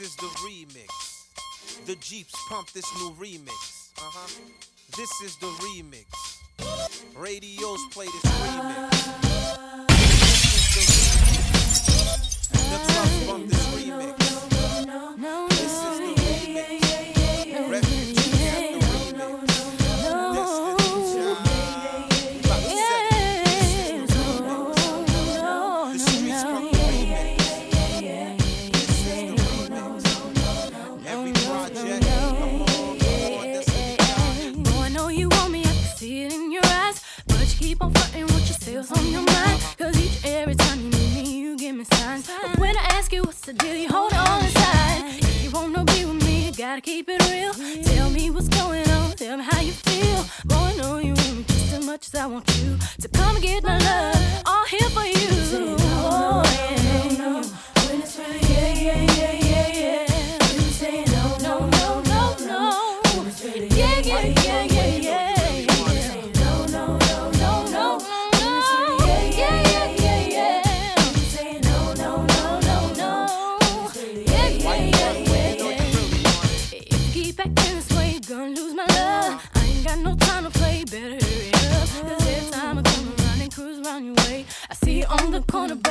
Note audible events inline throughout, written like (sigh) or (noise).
This is the remix. The Jeeps pump this new remix. Uh huh. This is the remix. Radios play this remix. The remix. The this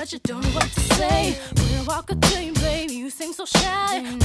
but you don't know what to say. When I walk a dream, baby, you seem so shy.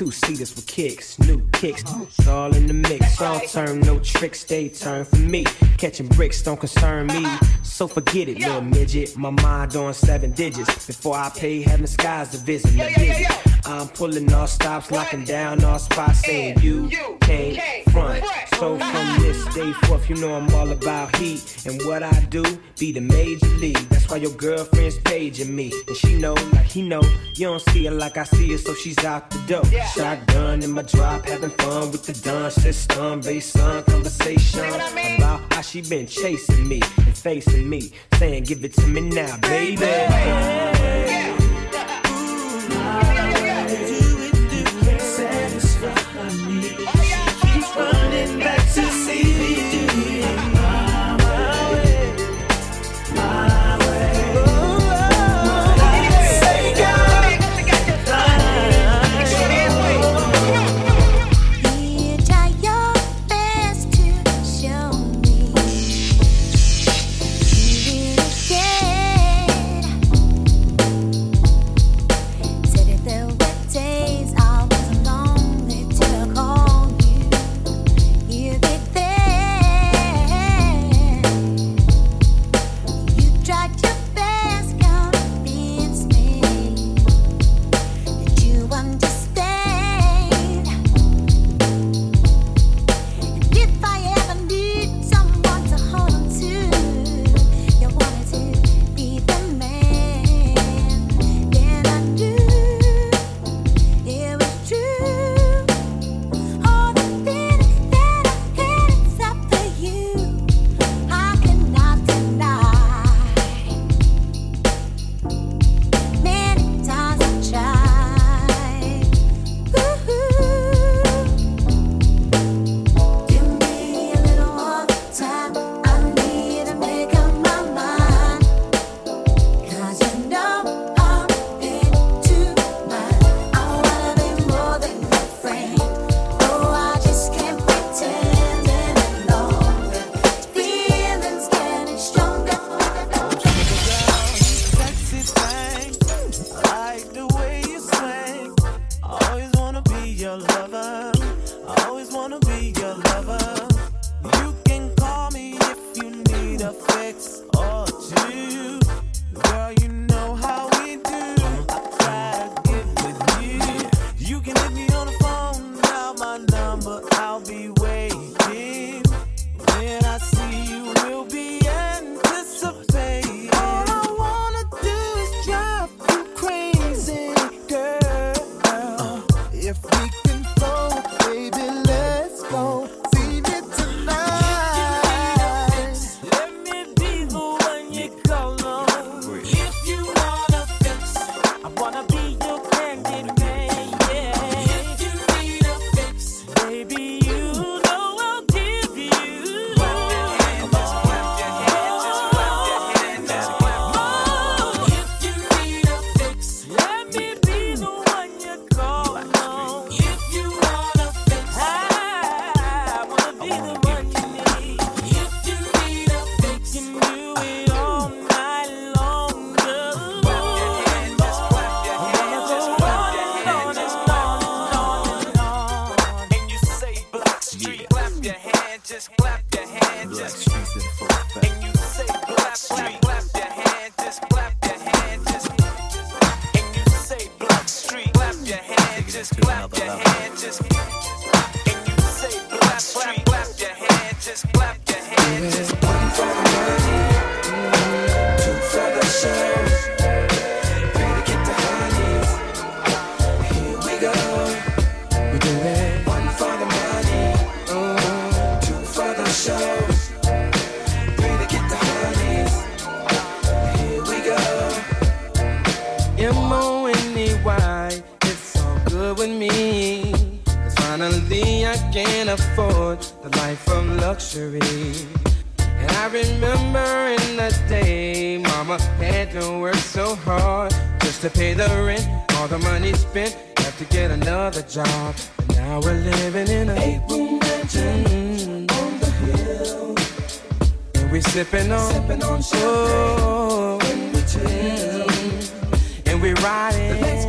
Two seaters with kicks, new kicks. It's all in the mix, all turn, no tricks, they turn for me. Catching bricks don't concern me, so forget it, little midget. My mind on seven digits. Before I pay, heaven skies to visit. I'm pulling all stops, locking down all spots, saying you can't front. So from this day forth, you know I'm all about heat. And what I do, be the major league. That's why your girlfriend's paging me. And she know, like he know, you don't see her like I see her, so she's out the door. Shotgun in my drop, having fun with the dance. system. Based on conversation about how she been chasing me and facing me, saying, give it to me now, baby. Yeah. (laughs) Ooh. Thank you. rent, all the money spent. Have to get another job. And now we're living in a eight room mansion mm-hmm. on the hill. And we sipping on, sipping on champagne oh, when we chill. Mm-hmm. And we riding.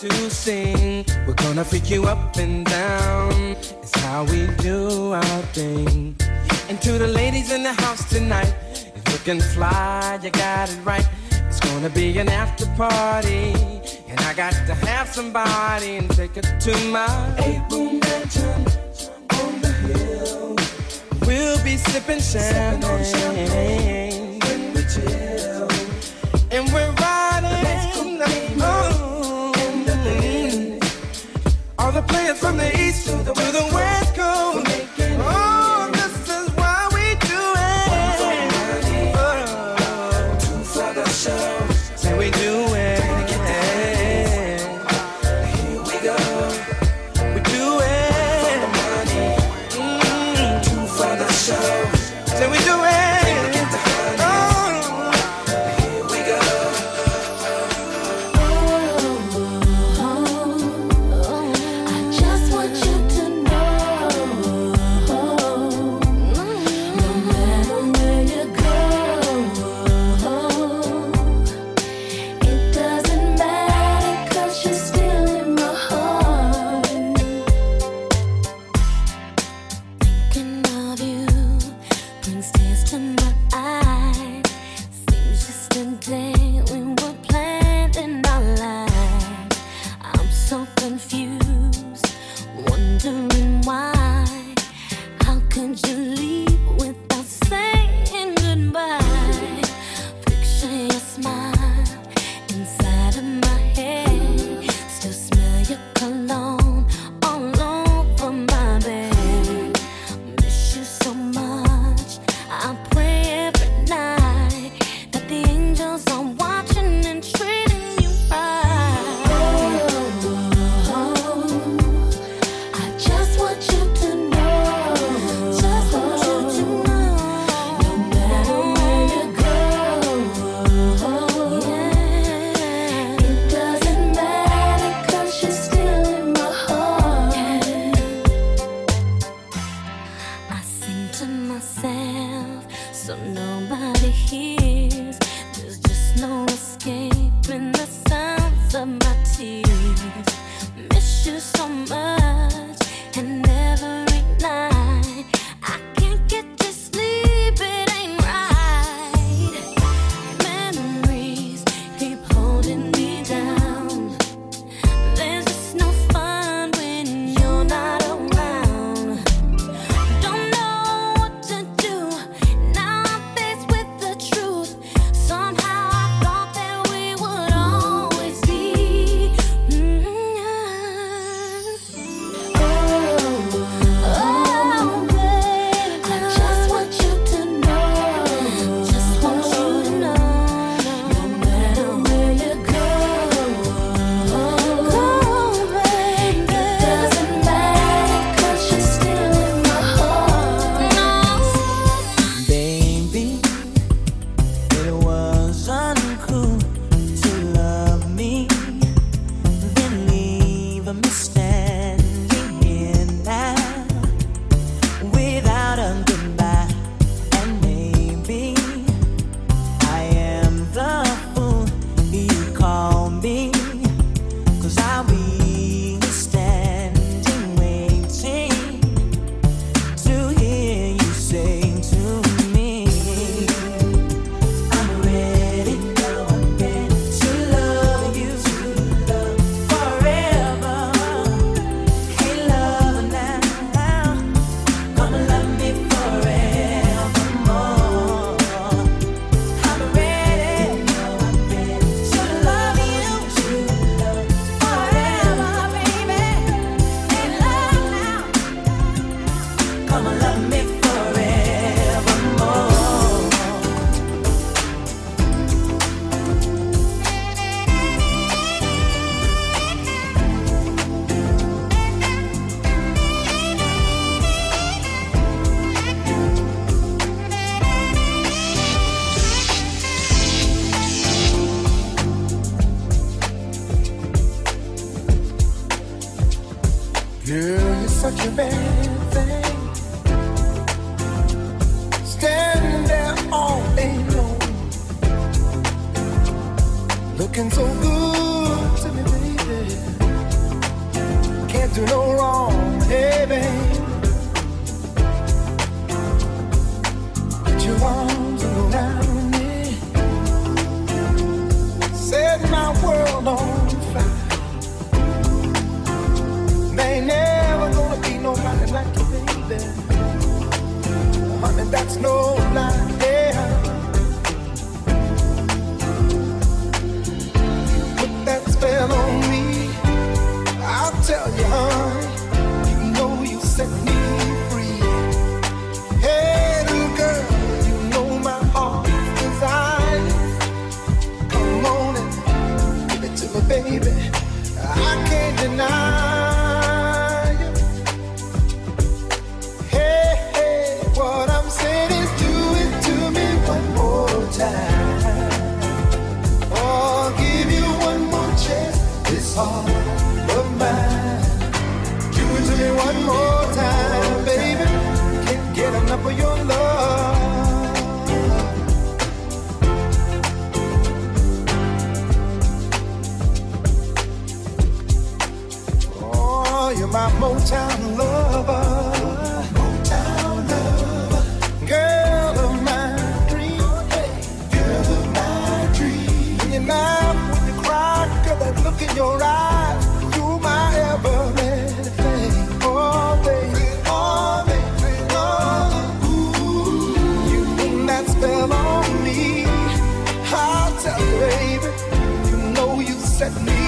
to sing. We're gonna freak you up and down. It's how we do our thing. And to the ladies in the house tonight, if you can fly, you got it right. It's gonna be an after party. And I got to have somebody and take it to my eight room mansion on the hill. We'll be sipping champagne. Sipping on champagne when we chill. And we're set me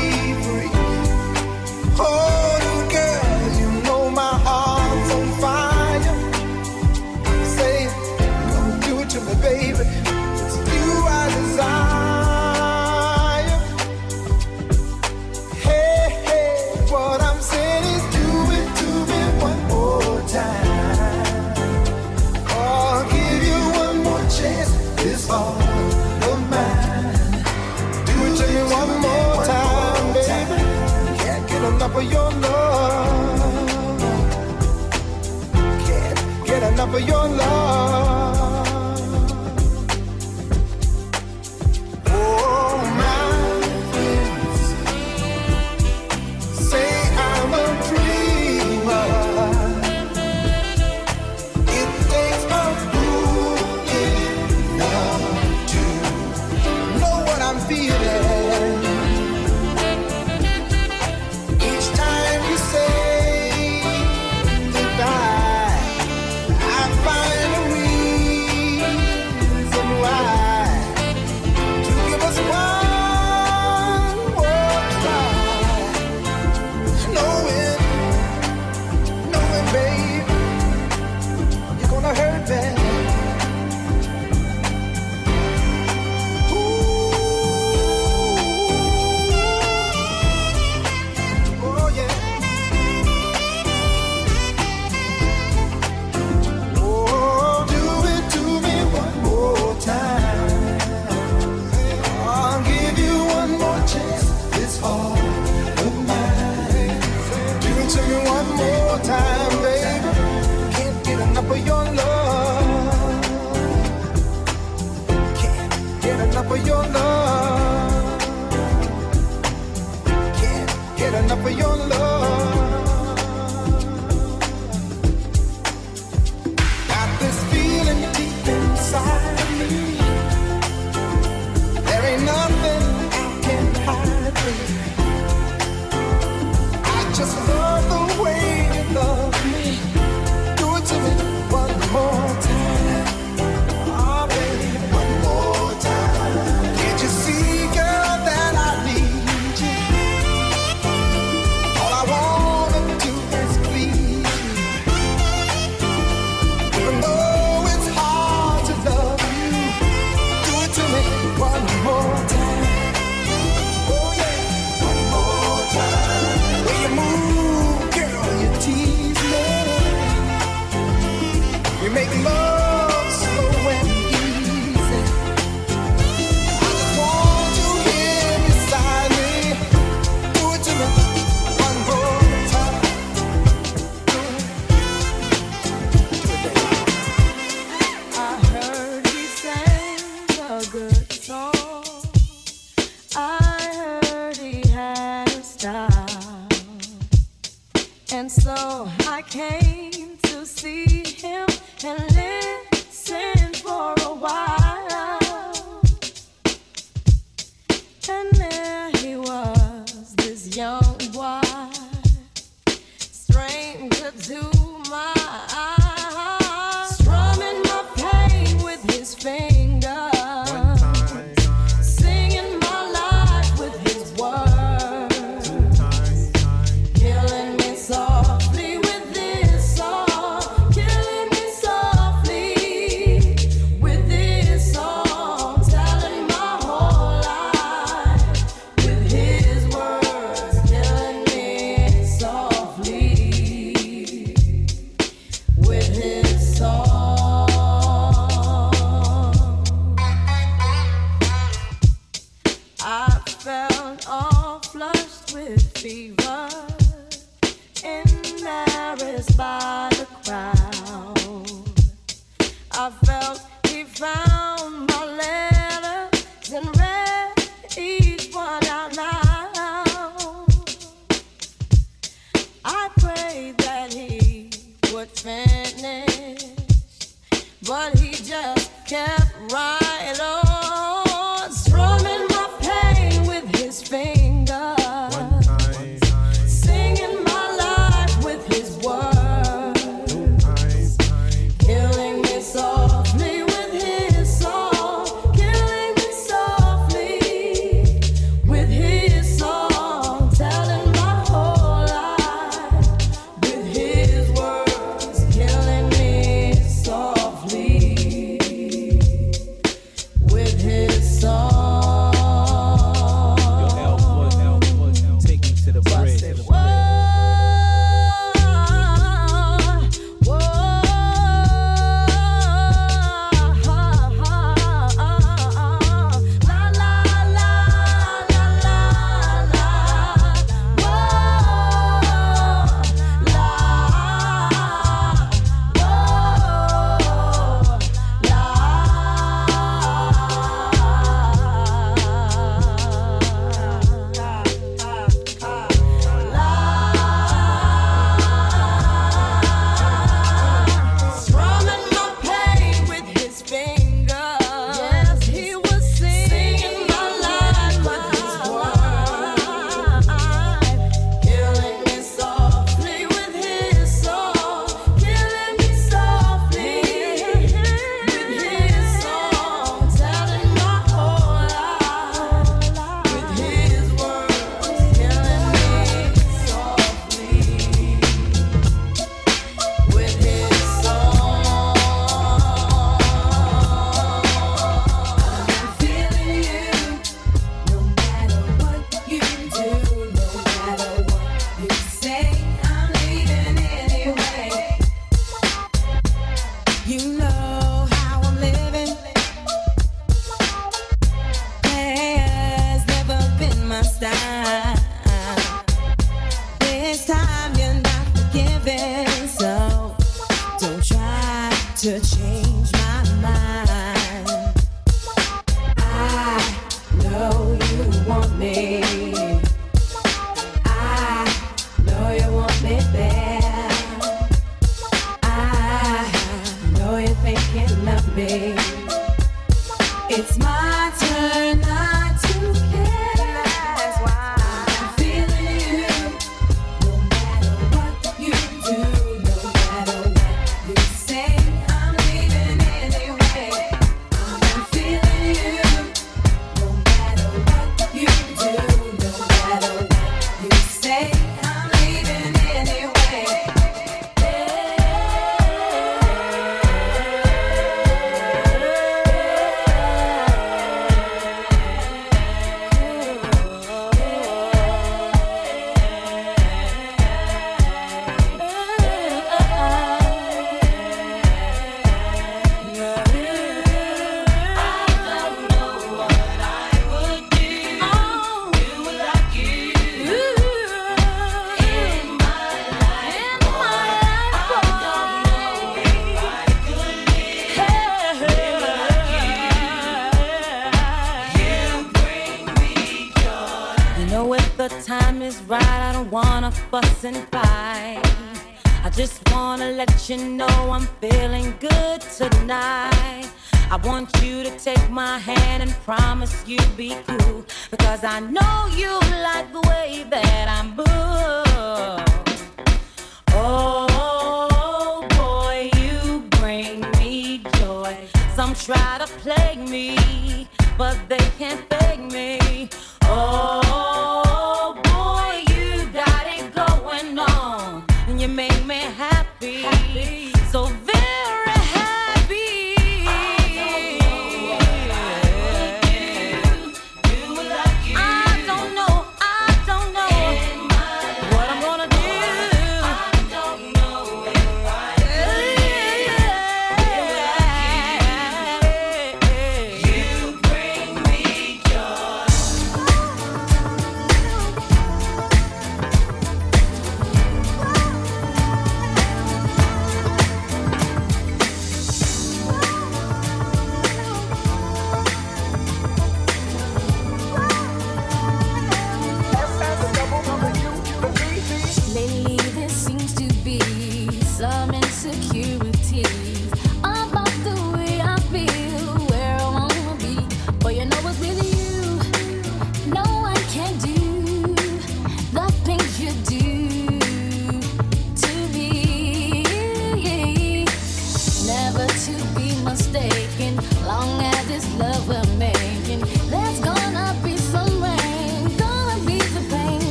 be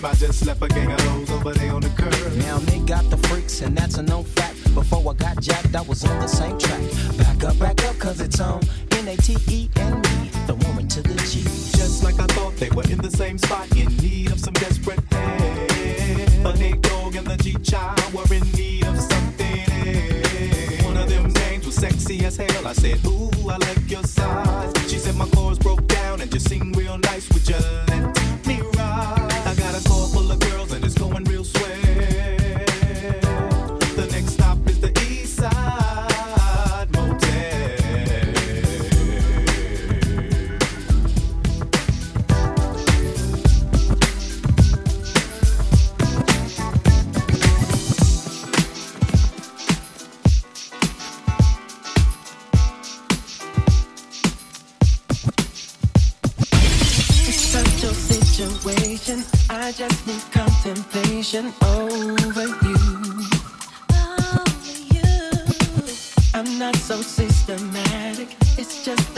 curb. I just slept a gang of hoes over there on the curb. Now they got the freaks, and that's a known fact. Before I got jacked, I was on the same track. Back up, back up, cause it's on N-A-T-E and me, the Warren to the G. Just like I thought they were in the same spot, in need of some desperate help. But Nate Dogg and the G Child were in need of something else. One of them names was sexy as hell. I said, ooh, I like your style. obsession over you. Over you. I'm not so systematic. It's just